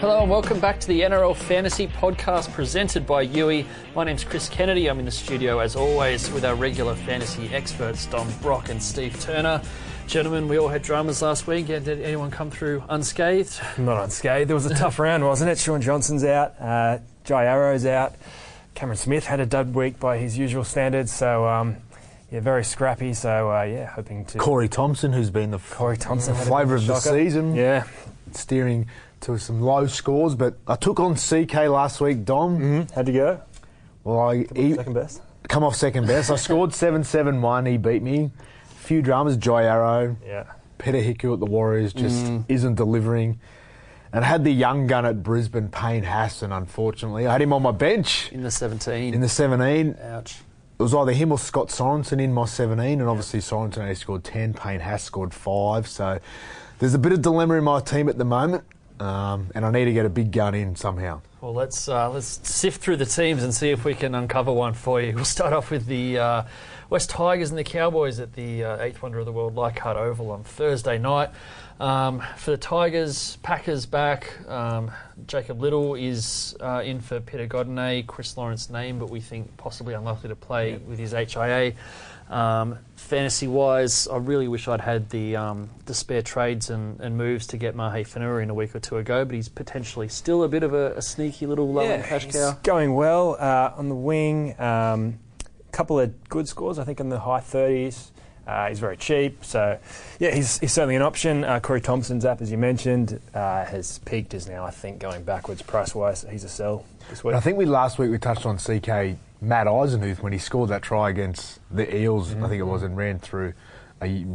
Hello and welcome back to the NRL Fantasy Podcast presented by Youi. My name's Chris Kennedy. I'm in the studio as always with our regular fantasy experts Dom Brock and Steve Turner. Gentlemen, we all had dramas last week. Did anyone come through unscathed? Not unscathed. There was a tough round, wasn't it? Shaun Johnson's out, uh, Jai Arrow's out. Cameron Smith had a dud week by his usual standards, so um, yeah, very scrappy. So uh, yeah, hoping to. Corey Thompson, who's been the Corey Thompson had a flavour of the shocker. season, Yeah, steering to some low scores. But I took on CK last week, Dom. mm-hmm. how'd you go? Well, I he, Second best. come off second best. I scored seven seven one. He beat me. A few dramas. Jai Arrow, Yeah. Peta Hiku at the Warriors just isn't delivering. And I had the young gun at Brisbane, Payne Hassan. Unfortunately, I had him on my bench In the 17. in the 17. Ouch. It was either him or Scott Sorensen in my 17, and obviously Sorensen only scored 10, Payne has scored 5. So there's a bit of dilemma in my team at the moment, um, and I need to get a big gun in somehow. Well, let's uh, let's sift through the teams and see if we can uncover one for you. We'll start off with the uh, West Tigers and the Cowboys at the uh, Eighth Wonder of the World Leichhardt Oval on Thursday night. Um, for the Tigers, Packers back. Um, Jacob Liddle is uh, in for Peter Godinay. Chris Lawrence name, but we think possibly unlikely to play with his HIA. Um, fantasy wise, I really wish I'd had the um, the spare trades and, and moves to get Mahe Fonua in a week or two ago, but he's potentially still a bit of a, a sneaky little low in cash he's cow. going well uh, on the wing. A um, couple of good scores, I think, in the high 30s. Uh, he's very cheap, so yeah, he's, he's certainly an option. Uh, Corey Thompson's app, as you mentioned, uh, has peaked. Is now, I think, going backwards price wise. He's a sell this week. I think we last week we touched on CK Matt Eisenhuth when he scored that try against the Eels, I think it was, and ran through a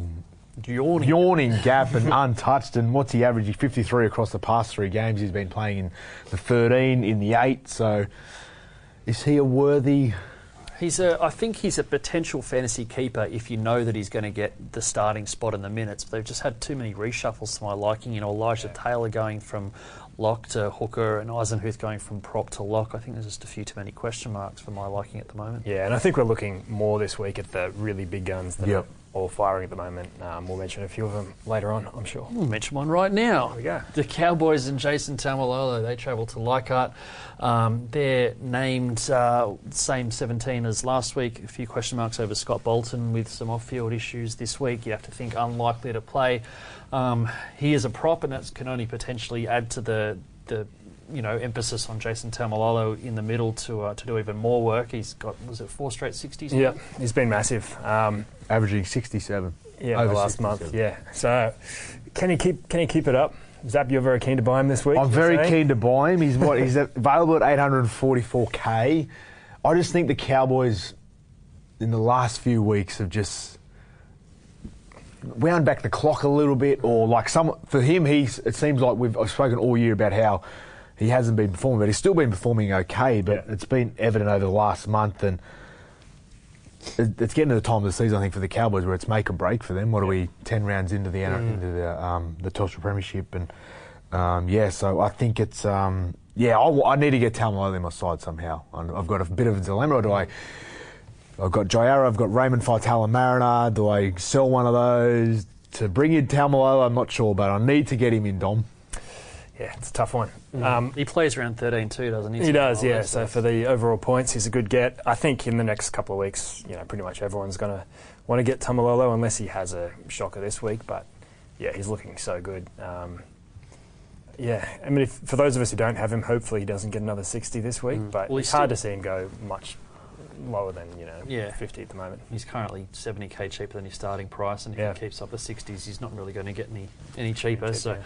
Yawning. yawning gap and untouched. And what's he averaging? 53 across the past three games. He's been playing in the 13, in the 8. So is he a worthy He's a, I think he's a potential fantasy keeper if you know that he's going to get the starting spot in the minutes. But they've just had too many reshuffles to my liking. You know, Elijah Taylor going from lock to hooker and Eisenhuth going from prop to lock. I think there's just a few too many question marks for my liking at the moment. Yeah, and I think we're looking more this week at the really big guns that Yep. All firing at the moment. Um, we'll mention a few of them later on, I'm sure. We'll mention one right now. we go. The Cowboys and Jason Taumalolo, they travel to Leichhardt. Um, they're named uh, same 17 as last week. A few question marks over Scott Bolton with some off-field issues this week. You have to think unlikely to play. Um, he is a prop, and that can only potentially add to the the you know emphasis on Jason Taumalolo in the middle to uh, to do even more work. He's got was it four straight 60s? Yeah, he's been massive. Um, averaging 67? yeah, Over the last 67. month. Yeah. So, can he keep? Can he keep it up? Zap, you're very keen to buy him this week. I'm very saying? keen to buy him. He's what? He's available at 844k. I just think the Cowboys in the last few weeks have just wound back the clock a little bit, or like some for him, he's. It seems like we've I've spoken all year about how he hasn't been performing, but he's still been performing okay. But Yeah. it's been evident over the last month, and it's getting to the time of the season, I think, for the Cowboys where it's make or break for them. What are we ten rounds into the into the um, the Telstra Premiership, and um, yeah, so I think it's um, yeah, I, I need to get Taumalolo on my side somehow. I've got a bit of a dilemma. Do I? I've got Jaira, I've got Raymond Faitala Mariner. Do I sell one of those to bring in Taumalolo? I'm not sure, but I need to get him in Dom. Yeah, it's a tough one. Um, He plays around 13 too, doesn't he? He does, yeah. So So for the overall points, he's a good get. I think in the next couple of weeks, you know, pretty much everyone's going to want to get Taumalolo unless he has a shocker this week. But yeah, he's looking so good. Um, yeah, I mean, if, for those of us who don't have him, hopefully he doesn't get another 60 this week. Mm. But Well, it's hard to see him go much lower than you know Yeah. 50 at the moment. He's currently 70k cheaper than his starting price, and if Yeah. he keeps up the 60s, he's not really going to get any any cheaper. cheaper, so yeah.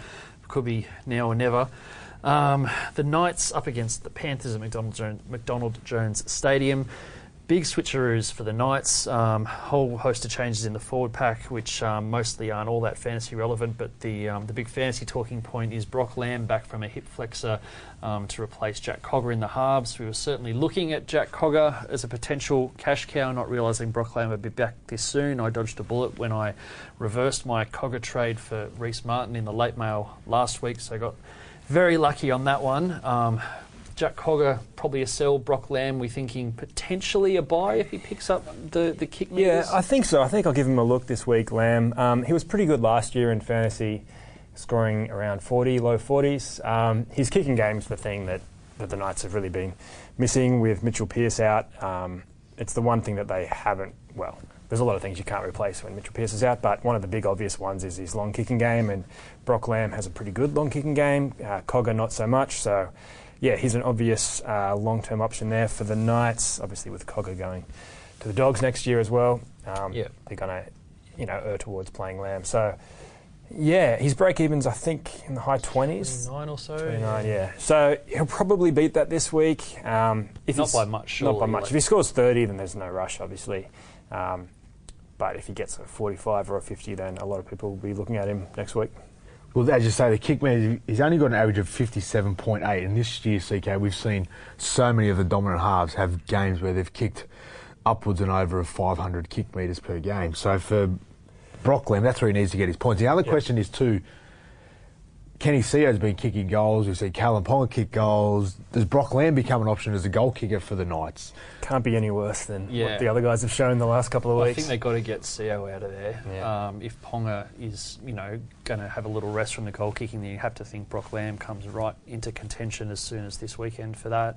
Could be now or never. Um, the Knights up against the Panthers at McDonald Jones, McDonald Jones Stadium. Big switcheroos for the Knights. Um, whole host of changes in the forward pack, which um, mostly aren't all that fantasy relevant. But the um, the big fantasy talking point is Brock Lamb back from a hip flexor um, to replace Jack Cogger in the halves. We were certainly looking at Jack Cogger as a potential cash cow, not realising Brock Lamb would be back this soon. I dodged a bullet when I reversed my Cogger trade for Rhyse Martin in the late mail last week, so I got very lucky on that one. Um, Jack Cogger probably a sell. Brock Lamb, we're thinking potentially a buy if he picks up the the kick. Yeah, meters. I think so. I think I'll give him a look this week, Lamb. Um, he was pretty good last year in fantasy. scoring around 40, low 40s. Um, his kicking game's the thing that, that the Knights have really been missing with Mitchell Pearce out. Um, it's the one thing that they haven't, well, there's a lot of things you can't replace when Mitchell Pearce is out, but one of the big obvious ones is his long kicking game, and Brock Lamb has a pretty good long kicking game. Uh, Cogger not so much, so yeah, he's an obvious uh, long term option there for the Knights. Obviously, with Cogger going to the Dogs next year as well, um, Yep. they're going to you know err towards playing Lamb. So yeah, his break evens I think in the high twenties. 29 or so. 29, yeah. So he'll probably beat that this week. Um, if Not by much, Not by much. like- If he scores 30, then there's no rush, obviously. Um, but if he gets a 45 or a 50, then a lot of people will be looking at him next week. Well, as you say, the kick man, he's only got an average of 57.8. And this year, CK, we've seen so many of the dominant halves have games where they've kicked upwards and over of 500 kick metres per game. So for Brock Lamb, that's where he needs to get his points. The other Yeah. question is, too, Kenny Sio's been kicking goals. We've seen Kalyn Ponga kick goals. Does Brock Lamb become an option as a goal kicker for the Knights? Can't be any worse than Yeah. what the other guys have shown the last couple of weeks. I think they've got to get Sio out of there. Yeah. Um, if Ponga is, you know, going to have a little rest from the goal kicking, then you have to think Brock Lamb comes right into contention as soon as this weekend for that.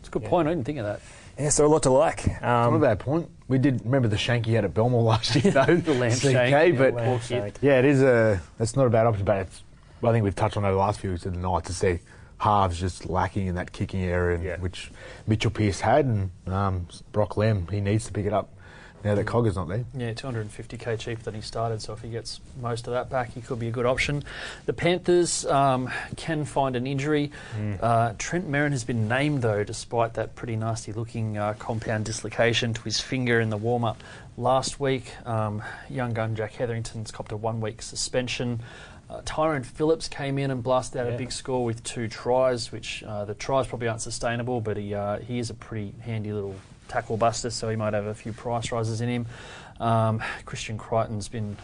It's a good Yeah. point. I didn't think of that. yeah, so a lot to like. Not a Um, bad point. We did remember the shank he had at Belmore last year, though. The lamb CK, shank, but yeah, Lamb shank. Yeah, it is a. That's not a bad option, but it's. I think we've touched on over the last few weeks of the night to see halves just lacking in that kicking area, Yeah. which Mitchell Pearce had, and um, Brock Lamb he needs to pick it up now that Cogger's not there. Yeah, 250k cheaper than he started, so if he gets most of that back, he could be a good option. The Panthers um, can find an injury. Uh, Trent Merrin has been named, though, despite that pretty nasty looking uh, compound dislocation to his finger in the warm up last week. Um, young gun Jack Hetherington's copped a one week suspension. Uh, Tyrone Phillips came in and blasted out Yeah. a big score with two tries, which uh, the tries probably aren't sustainable, but he, uh, he is a pretty handy little tackle buster, so he might have a few price rises in him. Um, Christian Crichton's been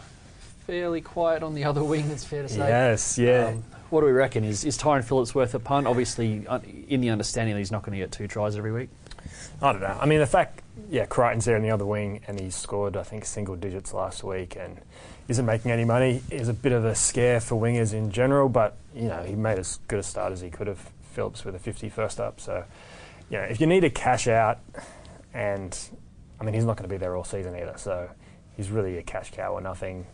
fairly quiet on the other wing, it's fair to say. yes, yeah. Um, what do we reckon? Is, is Tyrone Phillips worth a punt? Obviously, uh, in the understanding that he's not going to get two tries every week. I don't know. I mean, the fact, yeah, Crichton's there in the other wing, and he scored, I think, single digits last week, and isn't making any money is a bit of a scare for wingers in general. But you know, he made as good a start as he could have. Phillips with a 50 first up. So, you know, if you need a cash out, and I mean, he's not going to be there all season either. So, he's really a cash cow or nothing.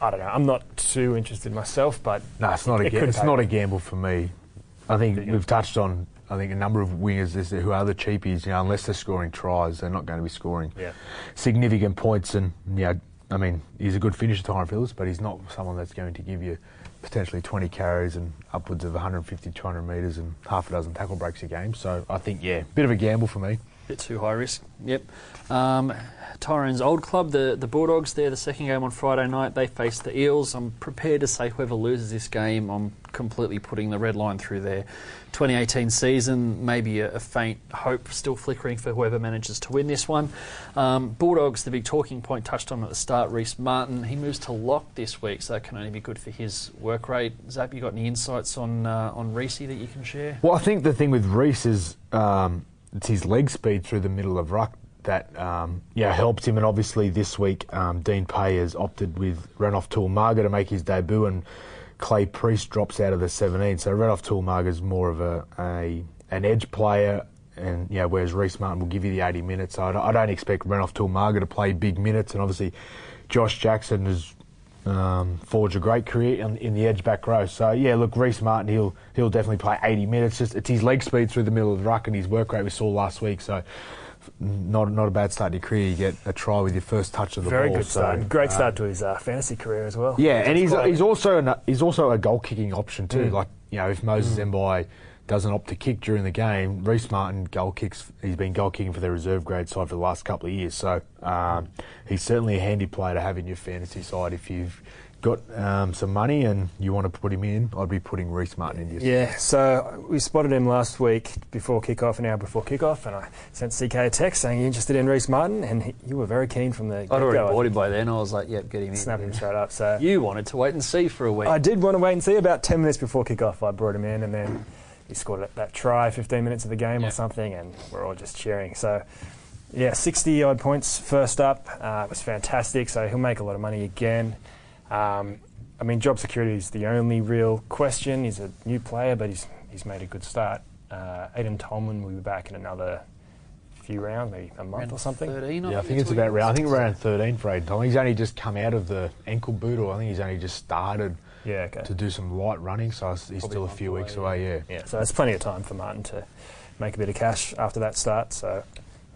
I don't know. I'm not too interested myself, but No, it's not a It ga- could it's not a gamble for me. I think we've touched on. I think a number of wingers who are the cheapies. You know, unless they're scoring tries, they're not going to be scoring yeah, significant points. And you know, I mean, he's a good finisher, Tyrone Phillips, but he's not someone that's going to give you potentially 20 carries and upwards of 150, 200 metres and half a dozen tackle breaks a game. So I think, yeah, bit of a gamble for me. Bit too high risk. Yep. Um, Tyrone's old club, the, the Bulldogs, they're the second game on Friday night. They face the Eels. I'm prepared to say whoever loses this game, I'm completely putting the red line through their 2018 season. Maybe a, a faint hope still flickering for whoever manages to win this one. Um, Bulldogs, the big talking point touched on at the start, Rhyse Martin. He moves to lock this week, so that can only be good for his work rate. Zap, you got any insights on uh, on Rhyse that you can share? Well, I think the thing with Rhyse is um, it's his leg speed through the middle of ruck that um, yeah helps him. And obviously this week, um, Dean Pay has opted with Renouf To'omaga to make his debut, and Clay Priest drops out of the 17. So Renouf To'omaga is more of a, a an edge player. And yeah, whereas Rhyse Martin will give you the 80 minutes, so I don't, I don't expect Renouf To'omaga to play big minutes. And obviously, Josh Jackson has um, forged a great career in, in the edge back row. So yeah, look, Rhyse Martin, he'll he'll definitely play 80 minutes. Just it's his leg speed through the middle of the ruck and his work rate we saw last week. So not not a bad start to your career. You get a try with your first touch of the very ball. good so, start. Great uh, start to his uh, fantasy career as well. yeah, and he's he's also an, he's also a goal kicking option too. Mm. Like you know, if Moses Mbye doesn't opt to kick during the game, Rhyse Martin goal kicks. He's been goal kicking for the reserve grade side for the last couple of years. So um, he's certainly a handy player to have in your fantasy side if you've got um, some money and you want to put him in. I'd be putting Rhyse Martin in your Yeah, so we spotted him last week before kickoff, an hour before kickoff, and I sent CK a text saying you're interested in Rhyse Martin, and he, you were very keen from the I'd already get-go. bought him by then. I was like, yep, get him in. Snap him straight up. So You wanted to wait and see for a week. I did want to wait and see. About 10 minutes before kickoff, I brought him in, and then he scored that, that try 15 minutes of the game Yeah. or something, and we're all just cheering. So, yeah, 60 odd points first up. Uh, it was fantastic. So he'll make a lot of money again. Um, I mean, job security is the only real question. He's a new player, but he's he's made a good start. Uh, Aiden Tolman will be back in another few rounds, maybe a month Round or something. 13, Yeah, I think that's it's about round. I think was. around 13 for Aiden Tom. He's only just come out of the ankle boot, or I think he's only just started Yeah, okay. to do some light running, so he's Probably still a a few month weeks away, away. Yeah. Yeah, so that's plenty of time for Martin to make a bit of cash after that start. So,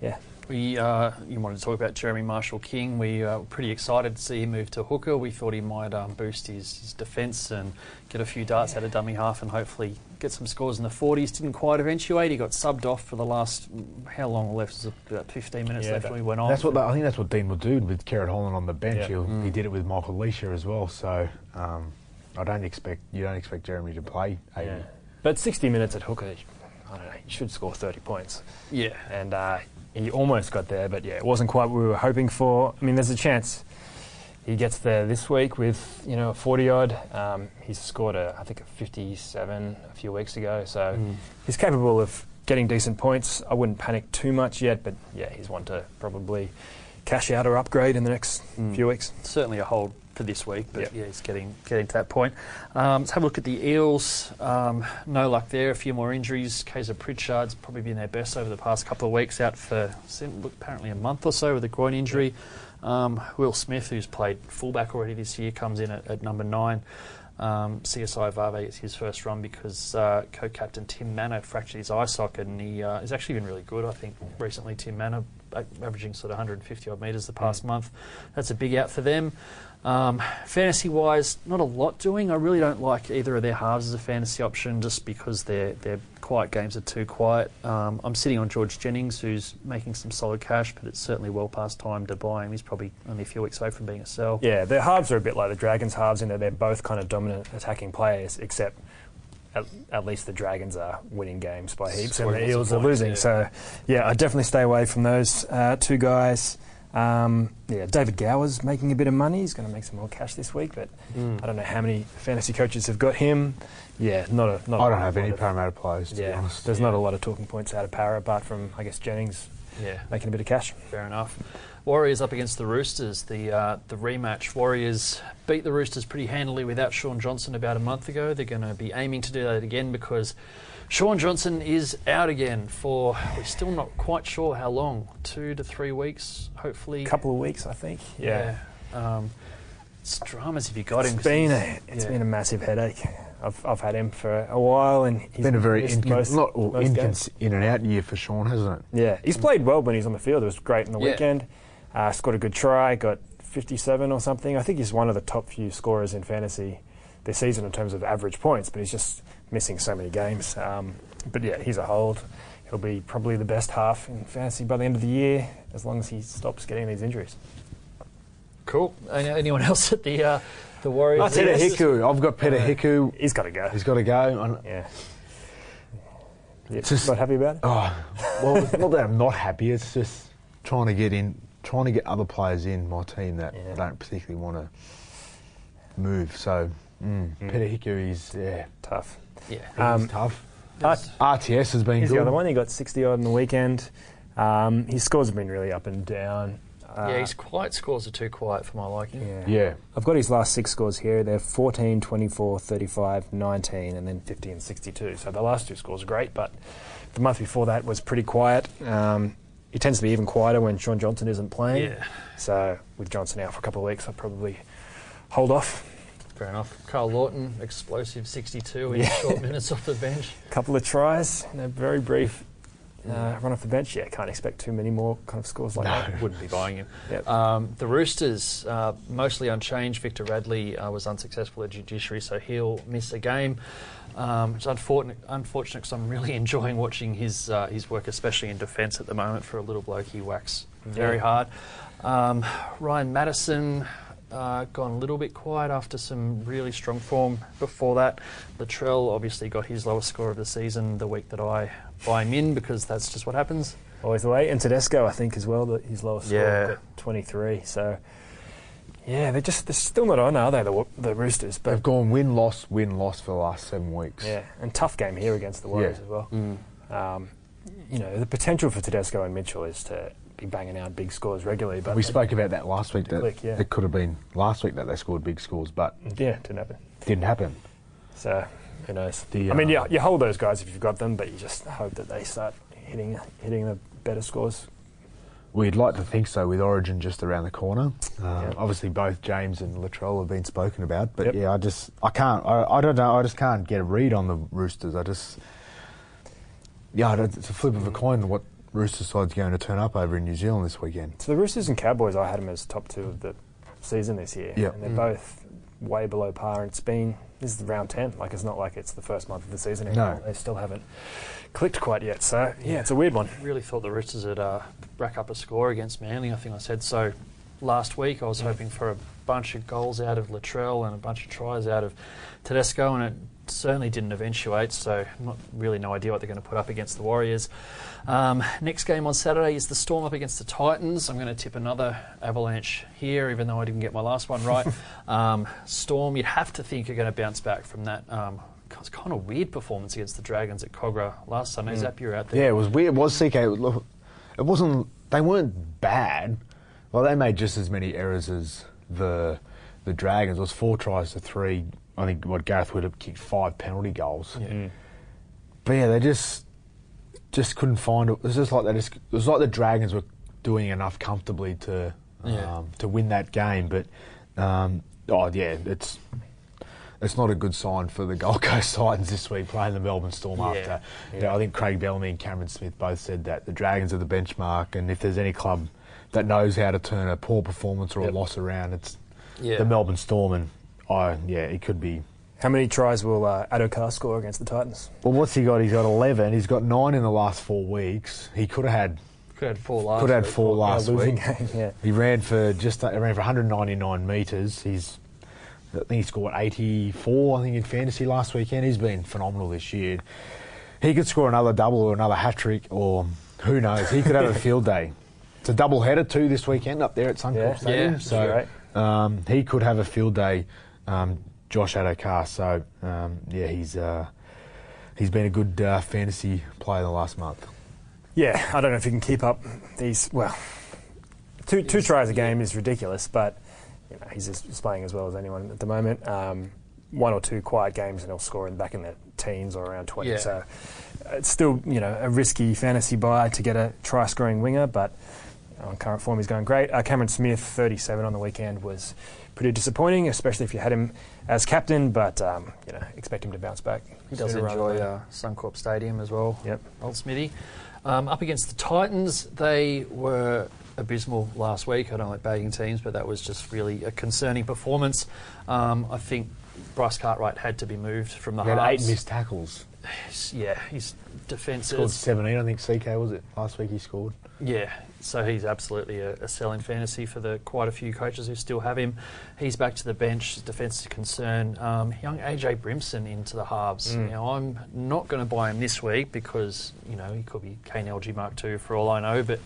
yeah, We, uh, you wanted to talk about Jeremy Marshall King. We uh, were pretty excited to see him move to hooker. We thought he might um, boost his, his defence and get a few darts out of dummy half and hopefully get some scores in the 40s. Didn't quite eventuate. He got subbed off for the last, mm, how long left? Was it about 15 minutes Yeah, left that- when we went on. That's what I think. That's what Dean will do with Kerrod Holland on the bench. Yeah. He'll, Mm. He did it with Michael Lichaa as well. So um, I don't expect you don't expect Jeremy to play. Aiden. yeah. But 60 minutes at hooker, I don't know, he should score 30 points. Yeah. and uh, he almost got there, but yeah, it wasn't quite what we were hoping for. I mean, there's a chance he gets there this week with you know a 40 odd. Um, he's scored a I think a 57 a few weeks ago, so Mm. he's capable of getting decent points. I wouldn't panic too much yet, but yeah, he's one to probably cash out or upgrade in the next Mm. few weeks. certainly a hold for this week, but Yep. yeah, he's getting getting to that point. Um, let's have a look at the Eels. Um, no luck there. A few more injuries. Kaysa Pritchard's probably been their best over the past couple of weeks, out for apparently a month or so with a groin injury. Um, Will Smith, who's played fullback already this year, comes in at, at number nine. Um, Siosaia Vave is his first run because uh, co-captain Tim Mannah fractured his eye socket, and he uh, has actually been really good. I think recently Tim Mannah averaging sort of 150 odd metres the past month. That's a big out for them. Um, fantasy wise, not a lot doing. I really don't like either of their halves as a fantasy option just because their their quiet games are too quiet. Um, I'm sitting on George Jennings, who's making some solid cash, but it's certainly well past time to buy him. He's probably only a few weeks away from being a sell. Yeah, their halves are a bit like the Dragons' halves in that they're both kind of dominant attacking players, except at, at least the Dragons are winning games by heaps and the Eels are losing. yeah. So, yeah, I definitely stay away from those uh, two guys. Um, yeah, David Gower's making a bit of money. He's going to make some more cash this week, but Mm. I don't know how many fantasy coaches have got him. Yeah, not a. Not I a don't have any of- Parramatta players to be Yeah, honest. there's not a lot of talking points out of Para apart from I guess Jennings Yeah, making a bit of cash. fair enough. Warriors up against the Roosters. The uh, the rematch. Warriors beat the Roosters pretty handily without Shaun Johnson about a month ago. They're going to be aiming to do that again because Shaun Johnson is out again for we're still not quite sure how long. Two to three weeks, hopefully. A couple of weeks, I think. Yeah. Yeah. Um, it's dramas if you got him. It's 'cause been a it's yeah. been a massive headache. I've I've had him for a while, and he's been a very missed incon- most- not, or most games. incons- in and out year for Shaun, hasn't it? Yeah, he's played well when he's on the field. It was great in the Yeah. weekend. Uh, scored a good try. Got 57 or something. I think he's one of the top few scorers in fantasy this season in terms of average points. But he's just missing so many games. Um, but yeah, he's a hold. He'll be probably the best half in fantasy by the end of the year, as long as he stops getting these injuries. Cool. Any- Anyone else at the uh, the Warriors? That's Peta. Hiku. I've got Peta Uh, Hiku. He's got to go. He's got to go. And- Yeah. Yeah, Just- not happy about it. Oh, well, it's not that I'm not happy. It's just trying to get in, trying to get other players in my team that Yeah. don't particularly want to move. So, mm, Mm. Peta Hiku is yeah, Tough. Yeah. Um, tough. There's- RTS has been He's good. the other one. He got 60 odd in the weekend. Um, his scores have been really up and down. Uh, yeah, his quiet scores are too quiet for my liking. yeah. Yeah, I've got his last six scores here. They're 14, 24, 35, 19, and then 50 and 62. So the last two scores are great, but the month before that was pretty quiet. Um, it tends to be even quieter when Shaun Johnson isn't playing. Yeah, So with Johnson out for a couple of weeks, I'll probably hold off. fair enough. Karl Lawton, explosive 62 in Yeah. short minutes off the bench. A couple of tries, you know, very brief uh, run off the bench. Yeah, can't expect too many more kind of scores like that. Wouldn't be buying him. Yep. Um, the Roosters, uh, mostly unchanged. Victor Radley uh, was unsuccessful at judiciary, so he'll miss a game. Um, it's unfortunate unfortunate because I'm really enjoying watching his uh, his work, especially in defence at the moment. For a little bloke, he whacks very Yeah. hard. Um, Ryan Matterson. Uh, gone a little bit quiet after some really strong form before that. Latrell obviously got his lowest score of the season the week that I buy him in because that's just what happens. Always the way. And Tedesco, I think, as well, that his lowest Yeah. score at 23. So, yeah, they're just they're still not on, are they, the, the Roosters? they've gone win loss win loss for the last seven weeks. yeah, and tough game here against the Warriors Yeah. as well. Mm. Um, you know, the potential for Tedesco and Mitchell is to be banging out big scores regularly. But We spoke about that last week. That click, yeah. It could have been last week that they scored big scores, but yeah, didn't happen. didn't happen. So who knows? The, I mean, uh, yeah, you hold those guys if you've got them, but you just hope that they start hitting hitting the better scores. We'd like to think so with Origin just around the corner. Yeah. Obviously, both James and Latrell have been spoken about, but Yep. yeah, I just I can't I, I don't know I just can't get a read on the Roosters. I just yeah, it's a flip of a coin what Rooster side's going to turn up over in New Zealand this weekend. So the Roosters and Cowboys, I had them as top two of the season this year, Yep. and they're Mm. both way below par. It's been this is round ten. Like it's not like it's the first month of the season anymore. No. They still haven't clicked quite yet. So yeah, it's a weird one. Really thought the Roosters would uh, rack up a score against Manly. I think I said so last week. I was hoping for a bunch of goals out of Latrell and a bunch of tries out of Tedesco, and it certainly didn't eventuate. So, not really no idea what they're going to put up against the Warriors. Um, next game on Saturday is the Storm up against the Titans. I'm going to tip another Avalanche here, even though I didn't get my last one right. um, Storm, you'd have to think are going to bounce back from that. Um, it's kind of weird performance against the Dragons at Kogarah last Sunday. Zap, you were out there. Yeah, it was weird. It was CK. Look, It wasn't. They weren't bad. Well, they made just as many errors as the the Dragons. It was four tries to three. I think what Gareth would have kicked five penalty goals. Mm. But yeah, they just just couldn't find it. It was just like they just. It was like the Dragons were doing enough comfortably to Yeah. um, to win that game. But um, oh yeah, it's it's not a good sign for the Gold Coast Titans this week playing the Melbourne Storm Yeah. after. You know, I think Craig Bellamy and Cameron Smith both said that the Dragons are the benchmark, and if there's any club that knows how to turn a poor performance or Yep. a loss around, it's Yeah. the Melbourne Storm. And I yeah, it could be. How many tries will uh, Addo-Carr score against the Titans? Well, what's he got? He's got 11. He's got nine in the last four weeks. He could have had Could have had four last could have had week. four last losing week. game, yeah. He ran for just he ran for 199 metres. He's I think he scored 84. I think in fantasy last weekend. He's been phenomenal this year. He could score another double or another hat trick, or who knows? He could have a field day. It's a double header too this weekend up there at Suncorp Yeah. Stadium. Yeah, so great. um, he could have a field day. Um, Josh Addo-Carr. So um, yeah, he's uh, he's been a good uh, fantasy player the last month. Yeah, I don't know if you can keep up these. Well, two two tries a game is ridiculous, but you know, he's just playing as well as anyone at the moment. Um, one or two quiet games and he'll score in back in the teens or around twenty. Yeah. So uh, it's still you know a risky fantasy buy to get a try scoring winger, but on current form he's going great. Uh, Cameron Smith, thirty seven on the weekend was pretty disappointing, especially if you had him as captain. But um, you know expect him to bounce back. He does enjoy than- uh, Suncorp Stadium as well. Yep. Old Smithy. Um, up against the Titans, they were abysmal last week. I don't like bagging teams, but that was just really a concerning performance. Um, I think Bryce Cartwright had to be moved from the He had eight halves. missed tackles. Yeah, his defence Scored 17, I think CK was it last week he scored. Yeah, so he's absolutely a, a sell in fantasy for the quite a few coaches who still have him. He's back to the bench. His defence is a concern. Um, young AJ Brimson into the halves. Mm. Now I'm not going to buy him this week because you know he could be Kane Elgey Mark II for all I know, but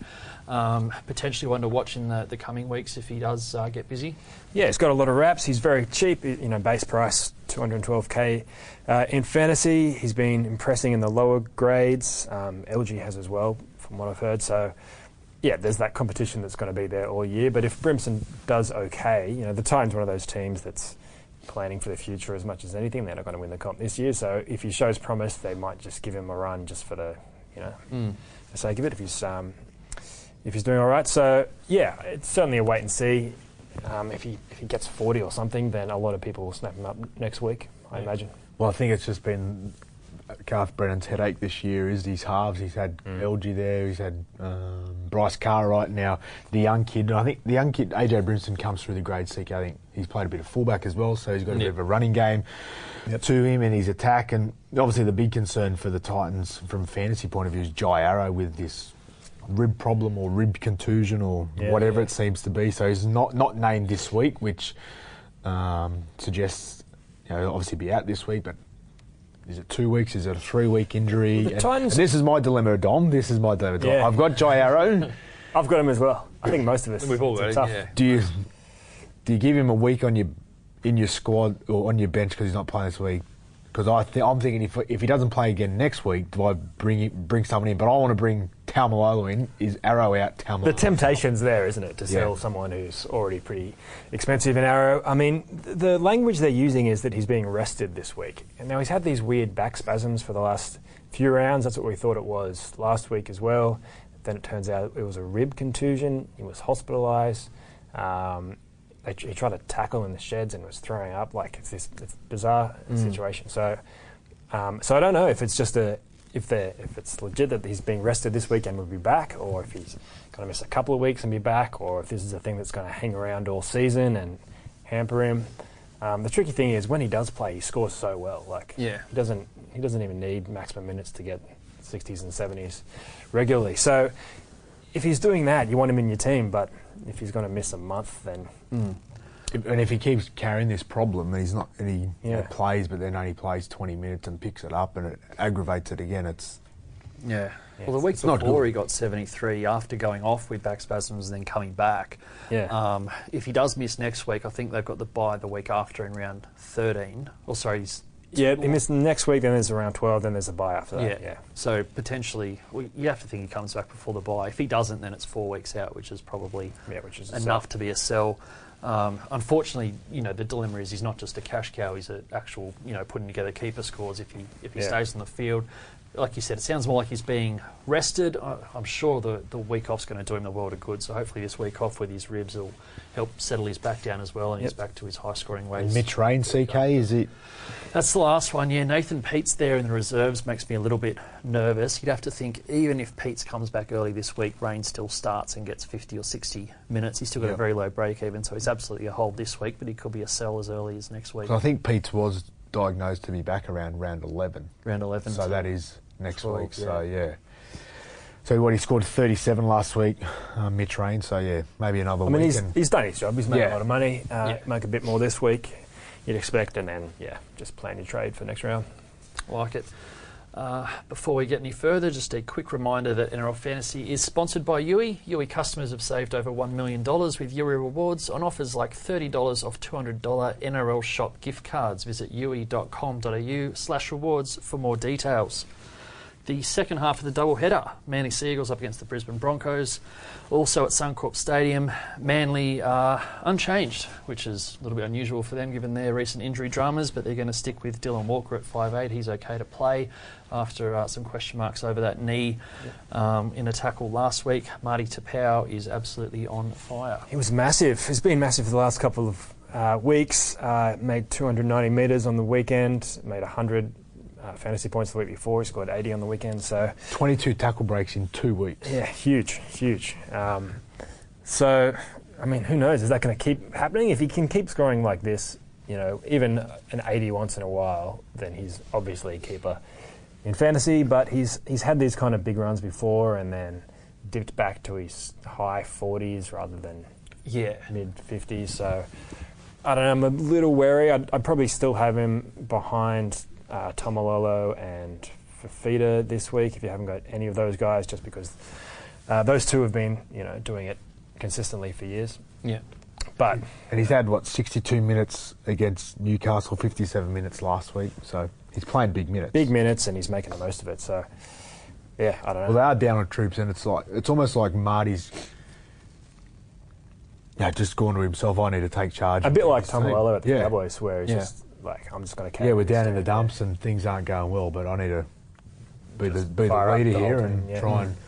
um, potentially one to watch in the, the coming weeks if he does uh, get busy. Yeah, he's got a lot of wraps. He's very cheap. You know, base price 212k uh, in fantasy. He's been impressing in the lower grades. Um, Elgey has as well, from what I've heard. So, yeah, there's that competition that's going to be there all year. But if Brimson does okay, you know, the Titans one of those teams that's planning for the future as much as anything. They're not going to win the comp this year. So if he shows promise, they might just give him a run just for the, you know, Mm. the sake of it. If he's um, if he's doing all right, so yeah, it's certainly a wait and see. Um, if he if he gets 40 or something, then a lot of people will snap him up next week. I Yeah. imagine. Well, I think it's just been Garth Brennan's headache this year is his halves. He's had Mm. Elgey there, he's had um, Bryce Cartwright now, the young kid. And I think the young kid, AJ Brimson, comes through the grade CK. I think he's played a bit of fullback as well, so he's got a bit of a running game Yep. to him and his attack. And obviously, the big concern for the Titans from fantasy point of view is Jai Arrow with this rib problem or rib contusion or Yeah. whatever Yeah. it seems to be. So he's not, not named this week, which um, suggests you know, he'll obviously be out this week, but is it two weeks? Is it a three week injury? Well, the Titans- and this is my dilemma, Dom. This is my dilemma, Dom. Yeah. I've got Jai Arrow. I've got him as well. I think most of us. We've all it's got it, tough. yeah. do you do you give him a week on your in your squad or on your bench because he's not playing this week? Because I th- I'm thinking if if he doesn't play again next week, do I bring him- bring someone in? But I want to bring Taumalolo in is arrow out. The temptation's there, isn't it, to Yeah. sell someone who's already pretty expensive in Arrow? I mean, th- the language they're using is that he's being rested this week. And now he's had these weird back spasms for the last few rounds. That's what we thought it was last week as well. Then it turns out it was a rib contusion. He was hospitalised. Um, he tried to tackle in the sheds and was throwing up. Like it's this it's bizarre situation. So, um, so I don't know if it's just a if they if it's legit that he's being rested this week and will be back, or if he's going to miss a couple of weeks and be back, or if this is a thing that's going to hang around all season and hamper him. Um, the tricky thing is when he does play, he scores so well. Like Yeah. he doesn't he doesn't even need maximum minutes to get 60s and 70s regularly. So if he's doing that, you want him in your team. But if he's going to miss a month, then and if he keeps carrying this problem, and he's not, and he you know, Yeah. plays, but then only plays 20 minutes and picks it up, and it aggravates it again. It's Yeah. Yeah, well, the week it's not before he got 73 after going off with back spasms and then coming back. Yeah. Um, if he does miss next week, I think they've got the bye the week after in round 13. Or sorry, he's yeah, he missed next week. Then there's around 12. Then there's a bye after that. Yeah. yeah. So potentially, well, you have to think he comes back before the bye. If he doesn't, then it's four weeks out, which is probably Yeah, which is a enough to be a sell. Um, unfortunately, you know the dilemma is he's not just a cash cow; he's an actual, you know, putting together keeper scores. If he if he Yeah. stays on the field, like you said, it sounds more like he's being rested. I, I'm sure the the week off's going to do him the world of good. So hopefully, this week off with his ribs will help settle his back down as well, and he's back to his high scoring and ways. Mitch Rein, CK, is it? That's the last one, yeah. Nathan Peats there in the reserves makes me a little bit nervous. You'd have to think, even if Peats comes back early this week, Rein still starts and gets 50 or 60 minutes. He's still got a very low break even, so he's absolutely a hold this week, but he could be a sell as early as next week. I think Peats was diagnosed to be back around round 11. Round 11. So that is next 12, week. So yeah. So what he scored 37 last week, uh, Mitch Rein. So yeah, maybe another I mean, week. he's, and he's done his job. He's made a lot of money. Uh, Yeah. Make a bit more this week, you'd expect, and then yeah, just plan your trade for next round. like it. Uh, before we get any further, just a quick reminder that NRL Fantasy is sponsored by Youi. Youi customers have saved over $1 million with Youi rewards on offers like $30 off $200 NRL shop gift cards. Visit youi.com.au slash rewards for more details. The second half of the doubleheader, Manly Sea Eagles up against the Brisbane Broncos. Also at Suncorp Stadium, Manly are unchanged, which is a little bit unusual for them given their recent injury dramas, but they're going to stick with Dylan Walker at 5'8". He's okay to play after uh, some question marks over that knee um, in a tackle last week. Marty Taupau is absolutely on fire. He was massive. He's been massive for the last couple of uh, weeks. Uh, made 290 metres on the weekend. Made 100 uh, fantasy points the week before. He scored 80 on the weekend. So 22 tackle breaks in two weeks. yeah, huge, huge. Um, so I mean, who knows? Is that going to keep happening? If he can keep scoring like this, you know, even an 80 once in a while, then he's obviously a keeper in fantasy. But he's he's had these kind of big runs before, and then dipped back to his high 40s rather than Yeah. mid 50s. So I don't know. I'm a little wary. I'd, I'd probably still have him behind uh, Taumalolo and Fifita this week if you haven't got any of those guys, just because uh, those two have been, you know, doing it consistently for years. Yeah. But And he's had, what, 62 minutes against Newcastle, 57 minutes last week. So he's playing big minutes. big minutes, and he's making the most of it. So yeah, I don't know. Well, they are down on troops, and it's like it's almost like Marty's. Yeah, just gone to himself. I need to take charge. a bit like this Tom team." Lello at the yeah. Cowboys, where he's Yeah. just like, I'm just going to carry Yeah, we're down in the dumps and things aren't going well, but I need to be the be the leader the here and yeah. try and mm.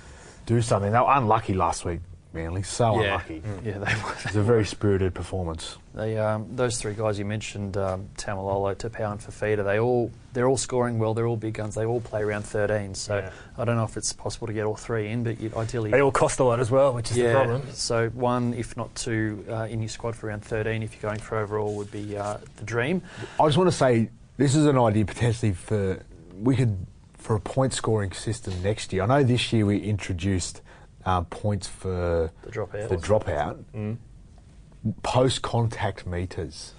do something. They were unlucky last week, Manly. So yeah. unlucky. Yeah, they were. It's a very spirited performance. They, um, those three guys you mentioned, um, Taumalolo, Taupau, and Fifita, they all they're all scoring well. They're all big guns. They all play around 13. So Yeah. I don't know if it's possible to get all three in, but you'd ideally, They all cost a lot as well, which is yeah. the problem. So one, if not two, uh, in your squad for round 13, if you're going for overall, would be uh, the dream. I just want to say this is an idea potentially for we could for a point scoring system next year. I know this year we introduced uh, points for The dropout. the dropout. Mm. Post contact meters.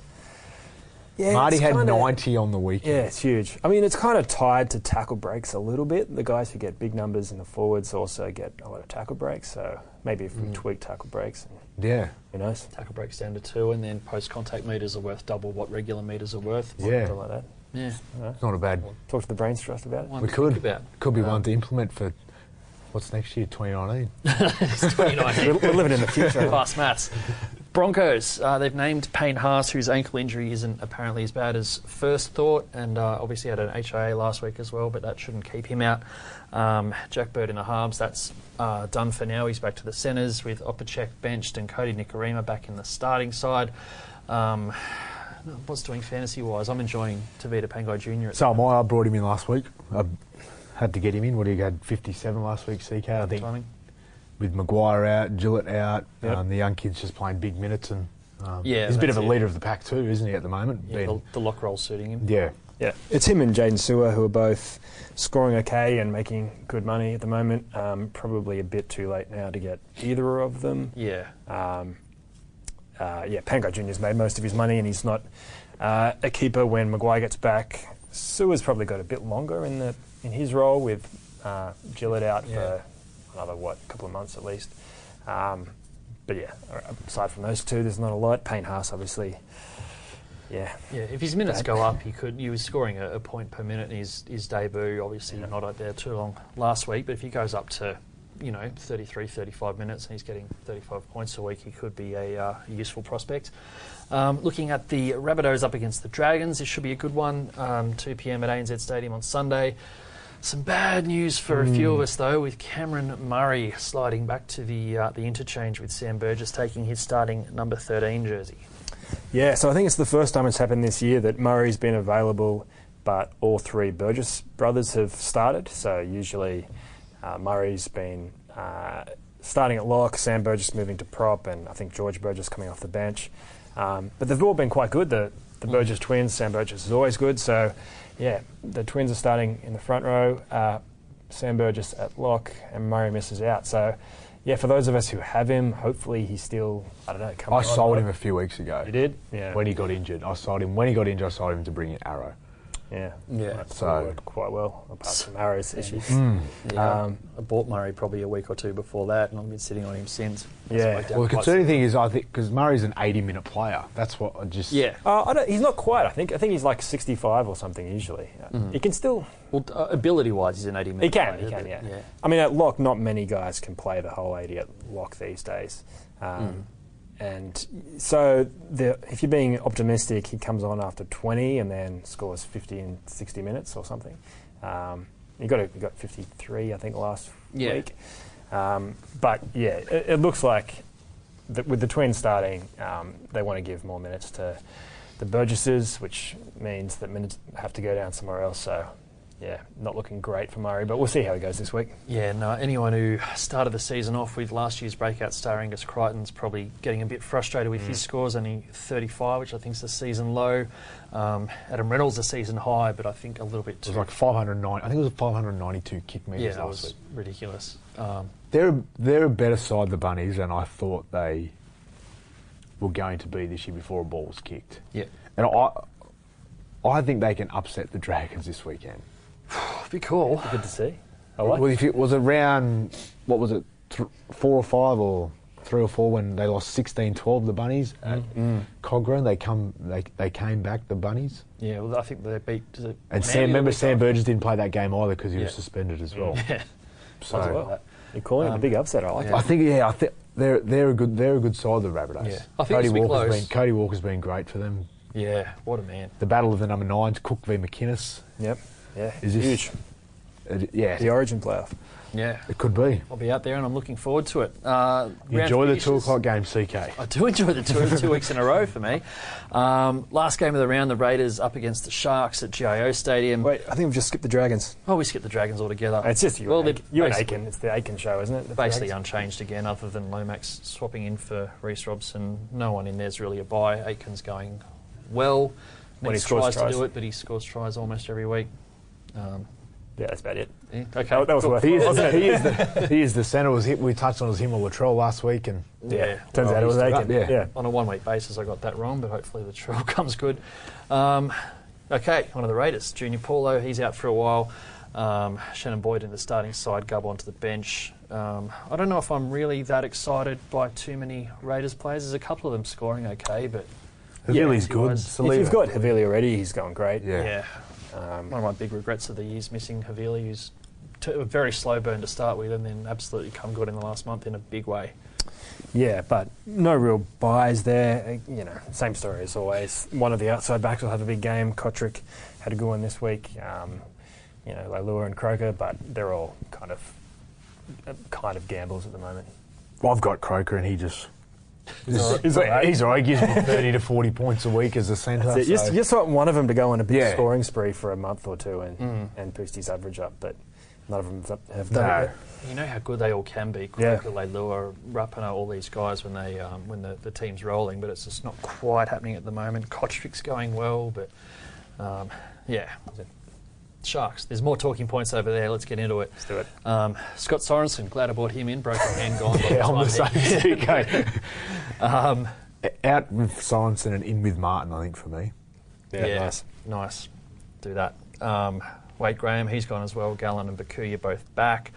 Yeah, Marty had kinda- 90 on the weekend. Yeah, it's huge. I mean, it's kind of tied to tackle breaks a little bit. The guys who get big numbers in the forwards also get a lot of tackle breaks. So maybe if we Mm. tweak tackle breaks, Yeah. who knows? Tackle breaks down to two, and then post contact meters are worth double what regular meters are worth. Yeah. Something like that. Yeah. I don't know. It's not a bad. Talk to the Brains Trust about it. One We could. about. Could be Um, one to implement for What's next year? 2019. It's 2019. We're, we're living in the future. Fast maths. Broncos, uh, they've named Payne Haas, whose ankle injury isn't apparently as bad as first thought, and uh, obviously had an HIA last week as well, but that shouldn't keep him out. Um, Jack Bird in the halves, that's uh, done for now. He's back to the centres with Opacek benched and Kodi Nikorima back in the starting side. Um, what's doing fantasy wise? I'm enjoying Tevita Pangai Jr. at So am I. I brought him in last week. I had to get him in. What he had 57 last week, CK. I think timing. with McGuire out, Gillett out, Yep. um, the young kid's just playing big minutes and um, Yeah, he's a bit of that's a it. leader of the pack too, isn't he, at the moment? Yeah, the, the lock roll suiting him. yeah. Yeah, it's him and Jaydn Su'A who are both scoring okay and making good money at the moment. Um, probably a bit too late now to get either of them. Yeah. Um, uh, yeah, Pangai Jr.'s made most of his money and he's not uh, a keeper when McGuire gets back. Su'A's probably got a bit longer in the in his role with uh, Gillett out Yeah. for another what couple of months at least. Um, but yeah, aside from those two, there's not a lot. Payne Haas, obviously. Yeah, Yeah, if his minutes go up, he could. He was scoring a, a point per minute in his, his debut. Obviously, Yeah. not out there too long last week, but if he goes up to, you know, 33, 35 minutes and he's getting 35 points a week, he could be a, uh, useful prospect. Um, looking at the Rabbitohs up against the Dragons, this should be a good one. Um, 2 p.m. at ANZ Stadium on Sunday. Some bad news for a few of us, though, with Cameron Murray sliding back to the uh, the interchange with Sam Burgess taking his starting number 13 jersey. Yeah, so I think it's the first time it's happened this year that Murray's been available, but all three Burgess brothers have started. So usually uh, Murray's been uh, starting at lock, Sam Burgess moving to prop, and I think George Burgess coming off the bench. Um, but they've all been quite good. The, the Mm. Burgess twins, Sam Burgess is always good. So yeah, the twins are starting in the front row. Uh, Sam Burgess at lock, and Murray misses out. So. Yeah, for those of us who have him, hopefully he's still, I don't know, coming I on. sold him a few weeks ago. You did? Yeah. When he got injured. I sold him. When he got injured, I sold him to bring in Arrow. Yeah, Yeah. That's So- so worked quite well, apart from Arrow's issues. Yeah, Um, I bought Murray probably a week or two before that, and I've been sitting on him since. Yeah. Well, the concerning thing is, I think, because Murray's an 80 minute player. That's what I just. Yeah. Uh, I don't, he's not quite. I think. I think he's like 65 or something usually. Uh, He can still. Well, uh, ability-wise, he's an 80 minute He can. player, He can. Yeah. yeah. I mean, at lock, not many guys can play the whole 80 at lock these days. Um, And so, the, if you're being optimistic, he comes on after 20 and then scores 50 in 60 minutes or something. Um, he got a, he got 53, I think, last Yeah. week. Um, but yeah, it, it looks like that with the twins starting, um, they want to give more minutes to the Burgesses, which means that minutes have to go down somewhere else. So, yeah, not looking great for Murray, but we'll see how he goes this week. Yeah, no, anyone who started the season off with last year's breakout star Angus Crichton's probably getting a bit frustrated with his scores, only 35, which I think is the season low. Um, Adam Reynolds a season high, but I think a little bit It too. was like 509. I think it was 592 kick meters yeah, that was week. ridiculous. Um, They're they're a better side, the bunnies, than I thought they were going to be this year before a ball was kicked. yeah, And I I think they can upset the Dragons this weekend. Be cool. Good to see. I like Well, if it was around what was it, th- four or five or three or four when they lost 16-12 the bunnies at Cochrane, they come they they came back the bunnies. Yeah, well, I think they beat. Does it And Manly Sam, remember Sam after? Burgess didn't play that game either because he Yeah. was suspended as well. Yeah, So I like that. You're calling it a Um, big upset. I like yeah. that. I think yeah, I think they're they're a good they're a good side the Rabbitohs. Yeah. I think Cody this will Walker's close. been Cody Walker's been great for them. Yeah, what a man. The battle of the number nines, Cook v McInnes. Yep. Yeah. Is this- huge? It, yeah, The Origin playoff. Yeah, it could be. I'll be out there and I'm looking forward to it. Uh, You round enjoy the two o'clock game, CK. I do enjoy the two, two weeks in a row for me. Um, last game of the round, the Raiders up against the Sharks at GIO Stadium. Wait, I think we've just skipped the Dragons. Oh, we skipped the Dragons altogether. It's just you, Well, and, Aitken. you and Aitken. It's the Aitken show, isn't it? The Basically Dragons? unchanged again, other than Lomax swapping in for Reece Robson. No one in there's really a buy. Aitken's going well. When he scores tries, tries. to do it, but he scores tries almost every week. Um, Yeah, that's about it. yeah, okay, That, that was cool. worth He it, is, wasn't the, it? he is the he is the centre. Was hit, we touched on was him or Latrell last week, and Yeah. Yeah. Turns Well, out it was he's- Aitken. yeah. yeah. on a one week basis, I got that wrong, but hopefully the trail comes good. Um, okay, one of the Raiders, Junior Paulo, he's out for a while. Um, Shannon Boyd in the starting side, Gub onto the bench. Um, I don't know if I'm really that excited by too many Raiders players. There's a couple of them scoring okay, but Havili's he good. was- If you've got Havili already, he's going great. yeah. yeah. Um, One of my big regrets of the year is missing Havili, who's t- a very slow burn to start with, and then absolutely come good in the last month in a big way. Yeah, but no real buys there. Uh, You know, same story as always. One of the outside backs will have a big game. Cotric had a good one this week. Um, you know, Leilua and Croker, but they're all kind of uh, kind of gambles at the moment. Well, I've got Croker, and he just. He's all right. He's, like, he's all right. He gives me 30 to 40 points a week as a centre. That's. You, just, so- you just want one of them to go on a big Yeah. scoring spree for a month or two and, Mm. and boost his average up, but none of them have- have done No. it. You know how good they all can be. Yeah. Croker, Leilua, Rapana, all these guys when they um, when the, the team's rolling, but it's just not quite happening at the moment. Cotric's going well, but um, yeah, Sharks. There's more talking points over there. Let's get into it. Let's do it. Um, Scott Sorensen, glad I brought him in. Broken hand gone. Yeah, I'm the same he- too, um, Out with Sorensen and in with Martin, I think, for me. Yeah, nice. Nice. Do that. Um, Wade Graham, he's gone as well. Gallen and Bukuya both back.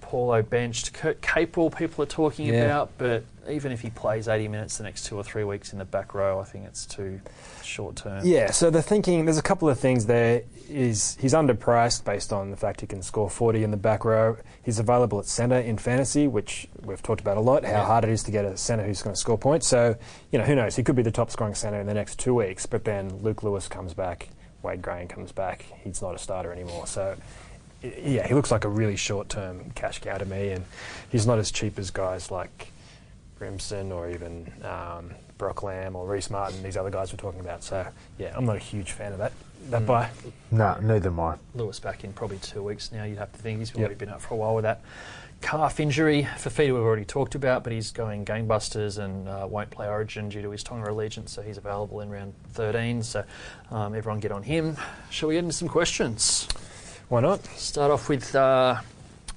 Paulo benched. Kurt Capewell, people are talking Yeah. about, but even if he plays 80 minutes the next two or three weeks in the back row, I think it's too short term. Yeah, so the thinking, there's a couple of things there. Is he's underpriced based on the fact he can score 40 in the back row. He's available at centre in fantasy, which we've talked about a lot. How Yeah. hard it is to get a centre who's going to score points. So you know, who knows? He could be the top scoring centre in the next two weeks. But then Luke Lewis comes back, Wade Graham comes back. He's not a starter anymore. So yeah, he looks like a really short term cash cow to me, and he's not as cheap as guys like Brimson or even um, Brock Lamb or Rhyse Martin, these other guys we're talking about. So, yeah, I'm not a huge fan of that that Mm. buy. No, neither am I. Lewis back in probably two weeks now. You'd have to think he's Yep. been out for a while with that calf injury. Fifita we've already talked about, but he's going gangbusters and uh, won't play Origin due to his Tonga allegiance, so he's available in round 13. So um, everyone get on him. Shall we get into some questions? Why not? Start off with uh,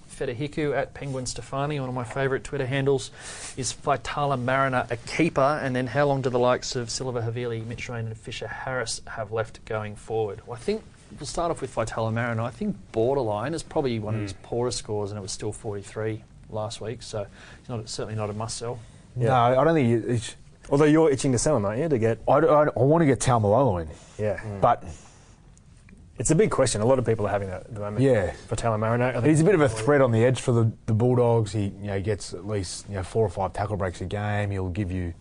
Federhiku at Penguin Stefani, one of my favourite Twitter handles. Is Faitala-Mariner a keeper? And then how long do the likes of Siliva Havili, Mitch Rein, and Fisher Harris have left going forward? Well, I think we'll start off with Faitala-Mariner. I think borderline is probably one of his poorest scores, and it was still 43 last week, so he's not, certainly not a must sell. Yeah. No, I don't think it's. Although you're itching to sell him, aren't you? To get I, I, I want to get Taumalolo in, yeah, but it's a big question. A lot of people are having that at the moment. yeah, Faitala think he's a bit of a threat on the edge for the, the Bulldogs. He you know gets at least you know four or five tackle breaks a game. He'll give you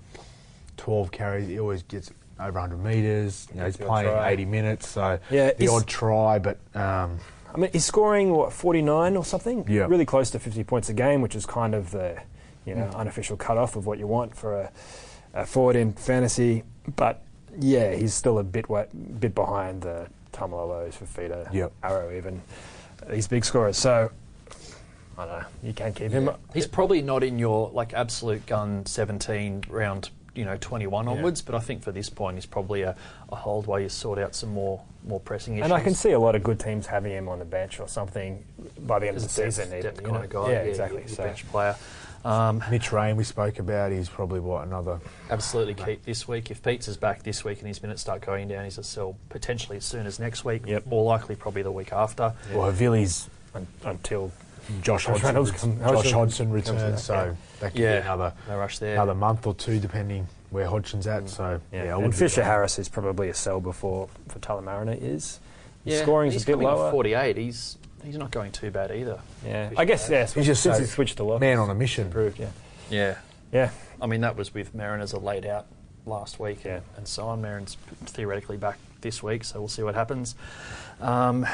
twelve carries. He always gets over 100 metres. You know, he's Gets the odd playing try. 80 minutes, so Yeah, the odd try. But um, I mean, he's scoring what 49 or something. Yeah. really close to 50 points a game, which is kind of the you know unofficial cutoff of what you want for a, a forward in fantasy. But yeah, he's still a bit wa- bit behind the Taumalolos, Fifita, Yep. Arrow, even these big scorers. So I don't know. You can't keep him. He's probably not in your like absolute gun 17 round, you know, 21 Yeah. onwards, but I think for this point he's probably a, a hold while you sort out some more more pressing issues. And I can see a lot of good teams having him on the bench or something by the end of the As a depth- season. Even, depth you kind know? of guy. Yeah, your- exactly. your So bench player. Um, Mitch Rein, we spoke about, he's probably what another. absolutely keep this week. If Peats is back this week and his minutes start going down, he's a sell potentially as soon as next week. Yep. More likely probably the week after. Well, Havili's un- until Josh Josh Hodgson, come- Josh Hodgson Hodgson returns, so yeah. that could Yeah. be another No rush there. another month or two, depending where Hodgson's at. So yeah, Yeah, I and Fisher. Harris is probably a sell before for Talamarina is. His yeah, scoring's he's a bit coming lower. 48. He's he's not going too bad either. Yeah, I guess yeah. He's just since so he switched to lock, man on a mission. improved. Yeah, Yeah. yeah, I mean, that was with Mariners are laid out last week Yeah. and, and so on. Mariners theoretically back this week, so we'll see what happens. Um,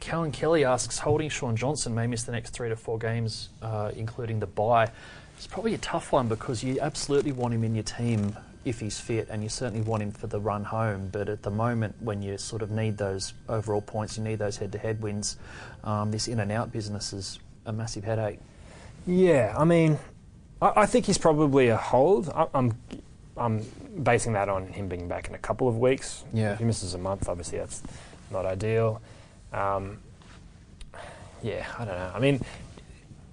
Callan Kelly asks, holding Shaun Johnson may miss the next three to four games, uh, including the bye. It's probably a tough one because you absolutely want him in your team if he's fit, and you certainly want him for the run home. But at the moment, when you sort of need those overall points, you need those head-to-head wins. Um, this in and out business is a massive headache. yeah. I mean, I, I think he's probably a hold. I, I'm, I'm basing that on him being back in a couple of weeks. Yeah. if he misses a month, obviously that's not ideal. Um, yeah, I don't know. I mean,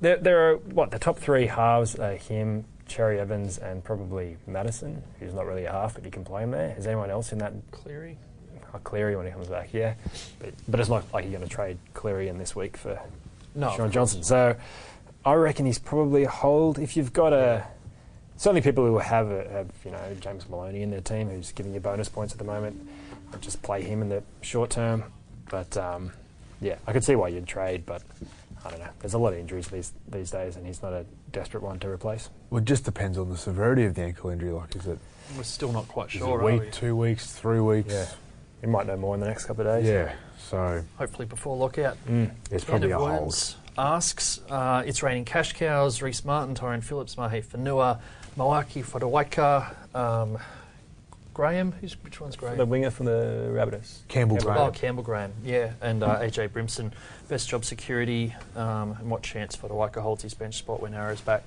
there, there are what the top three halves are him, Cherry Evans, and probably Madison, who's not really a half, but you can play him there. Is anyone else in that? Cleary. Oh, Cleary when he comes back, yeah. But, but it's not like you're going to trade Cleary in this week for No, Shaun. Johnson. So I reckon he's probably a hold. If you've got a. Certainly, people who have, a, have you know James Maloney in their team, who's giving you bonus points at the moment, I'd just play him in the short term. But um, yeah, I could see why you'd trade, but I don't know. There's a lot of injuries these these days, and he's not a desperate one to replace. Well, it just depends on the severity of the ankle injury. Like, is it, We're still not quite is sure, it a are week, we? two weeks, three weeks? Yeah, we might know more in the next couple of days. Yeah. So Hopefully before lockout. Mm. it's probably a End of hold. Asks, uh, it's raining cash cows, Rhyse Martin, Tyrone Phillips, Mahe Fonua, Moeaki Fotuaika, um, Graham, who's, which one's Graham? The winger from the Rabbitohs. Campbell Campbell. Graham. Oh, Campbell Graham, yeah, and uh, AJ Brimson, best job security, um, and what chance Fotuaika holds his bench spot when Arrow's back.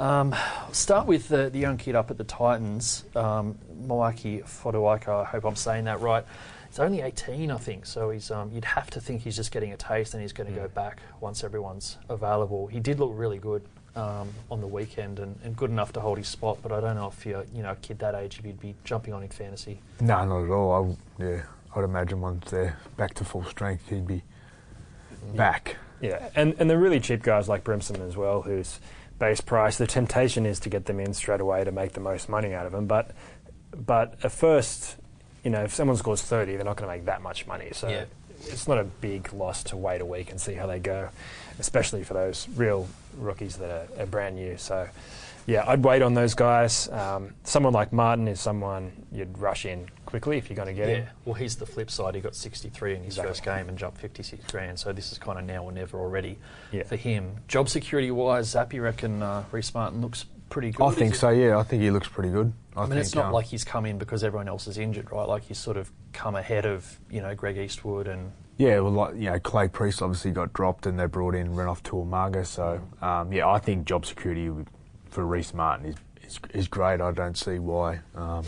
Um, I'll start with the, the young kid up at the Titans, um, Moeaki Fotuaika. I hope I'm saying that right. He's only 18, I think, so he's um, you'd have to think he's just getting a taste, and he's going to go Mm. back once everyone's available. He did look really good um, on the weekend, and, and good enough to hold his spot. But I don't know if you're you know a kid that age, if you'd be jumping on in fantasy. No, not at all. I, w- yeah, I'd imagine once they're back to full strength, he'd be back. Yeah, and and the really cheap guys like Brimson as well, whose base price. The temptation is to get them in straight away to make the most money out of them, but but at first, you know, if someone scores thirty, they're not going to make that much money. So Yeah. it's not a big loss to wait a week and see how they go, especially for those real rookies that are, are brand new. So. Yeah, I'd wait on those guys. Um, someone like Martin is someone you'd rush in quickly if you're going to get Yeah, him. well, he's the flip side. He got 63 in his Exactly. first game and jumped 56 grand. So this is kind of now or never already Yeah. for him. Job security wise, Zap, you reckon uh, Rhyse Martin looks pretty good? I think so. Yeah, I think he looks pretty good. I, I, mean, think, it's not um, like he's come in because everyone else is injured, right? Like he's sort of come ahead of you know Greg Eastwood and Yeah, well, like you know, Clay Priest obviously got dropped, and they brought in Renouf To'omaga. So um, yeah, I think job security for Rhyse Martin is, is is great. I don't see why um,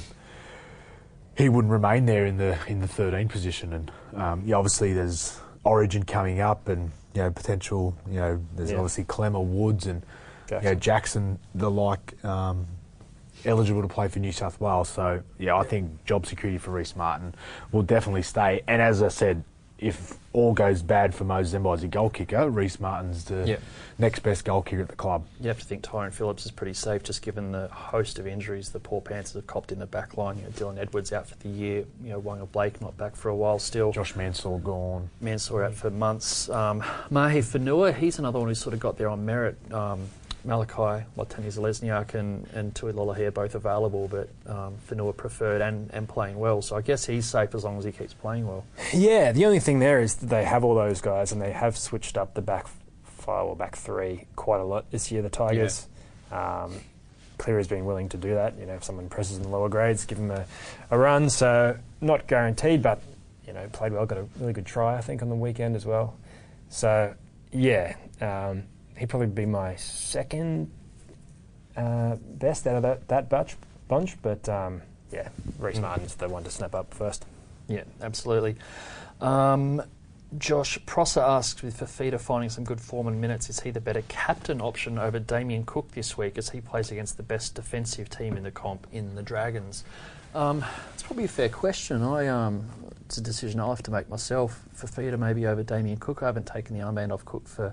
he wouldn't remain there in the in the 13 position. And um, yeah, obviously there's Origin coming up, and you know potential. You know, there's Yeah. obviously Klemmer Woods and you know, Jackson. Jackson the like. Um, eligible to play for New South Wales. So yeah, I think job security for Rhyse Martin will definitely stay. And as I said, if all goes bad for Moses Mbye as a goal kicker, Rhyse Martin's the Yeah. next best goal kicker at the club. you have to think Tyrone Phillips is pretty safe, just given the host of injuries the poor Panthers have copped in the back line. You know, Dylan Edwards out for the year. You know, Waqa Blake not back for a while still. Josh Mansell gone. Mansour out for months. Um, Mahe Fonua, he's another one who sort of got there on merit. Um, Malakai, Latanya Zalesniak, and, and Tui Lolohea both available, but um, Fonua preferred and, and playing well. So I guess he's safe as long as he keeps playing well. Yeah, the only thing there is that they have all those guys and they have switched up the back five or back three quite a lot this year, the Tigers. Um, Cleary's been willing to do that. You know, if someone presses in the lower grades, give them a, a run. So, not guaranteed, but, you know, played well, got a really good try, I think, on the weekend as well. So, yeah, um, he'd probably be my second uh, best out of that, that bunch, bunch. But, um, yeah, Rhyse Mm. Martin's the one to snap up first. Yeah, absolutely. Um, Josh Prosser asks, with Fifita finding some good form and minutes, is he the better captain option over Damien Cook this week as he plays against the best defensive team in the comp in the Dragons? Um, it's probably a fair question. I um, it's a decision I'll have to make myself. Fifita maybe over Damien Cook. I haven't taken the armband off Cook for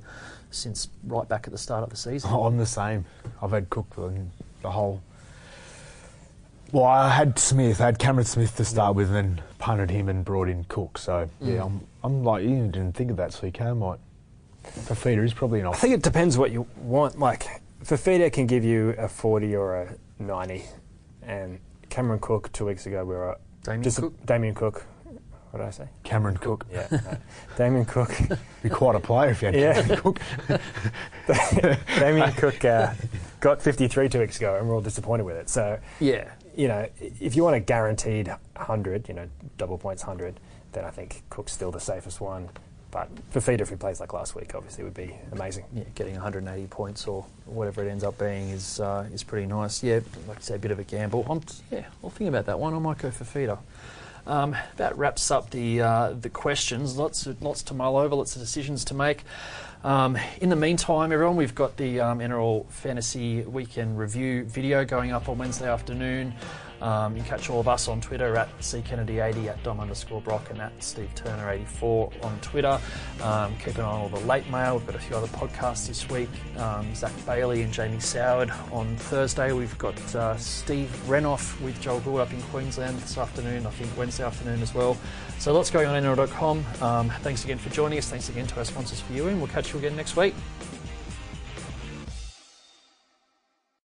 since right back at the start of the season. I'm the same. I've had Cook for the whole. Well, I had Smith. I had Cameron Smith to start with, and then punted him and brought in Cook. So yeah, Mm. I'm, I'm like you didn't think of that, so you can might. Fifita is probably an I think it depends what you want. Like, Fifita can give you a 40 or a 90. And Cameron Cook, two weeks ago, we were Damien just Cook. Damien Cook. What did I say? Cameron Cook. Yeah. no. Damien Cook. Be quite a player if you had Yeah. Cameron Cook. Damien Cook uh, got 53 two weeks ago, and we're all disappointed with it. So, Yeah, you know, if you want a guaranteed 100, you know, double points 100, then I think Cook's still the safest one. But Fifita, if he plays like last week, obviously would be amazing. yeah, getting 180 points or whatever it ends up being is uh, is pretty nice. Yeah, like you say, a bit of a gamble. I'm, yeah, I'll think about that one. I might go for feeder. Um, that wraps up the uh, the questions. Lots of, lots to mull over. Lots of decisions to make. Um, in the meantime, everyone, we've got the um, NRL Fantasy Weekend Review video going up on Wednesday afternoon. Um, you catch all of us on Twitter at ckennedy80, at dom underscore brock, and at steve turner84 on Twitter. Um, keep an eye on all the late mail. We've got a few other podcasts this week. Um, Zach Bailey and Jamie Soward on Thursday. We've got uh, Steve Renouf with Joel Gould up in Queensland this afternoon, I think Wednesday afternoon as well. So lots going on NRL.com. Um, thanks again for joining us. Thanks again to our sponsors for viewing. We'll catch you again next week.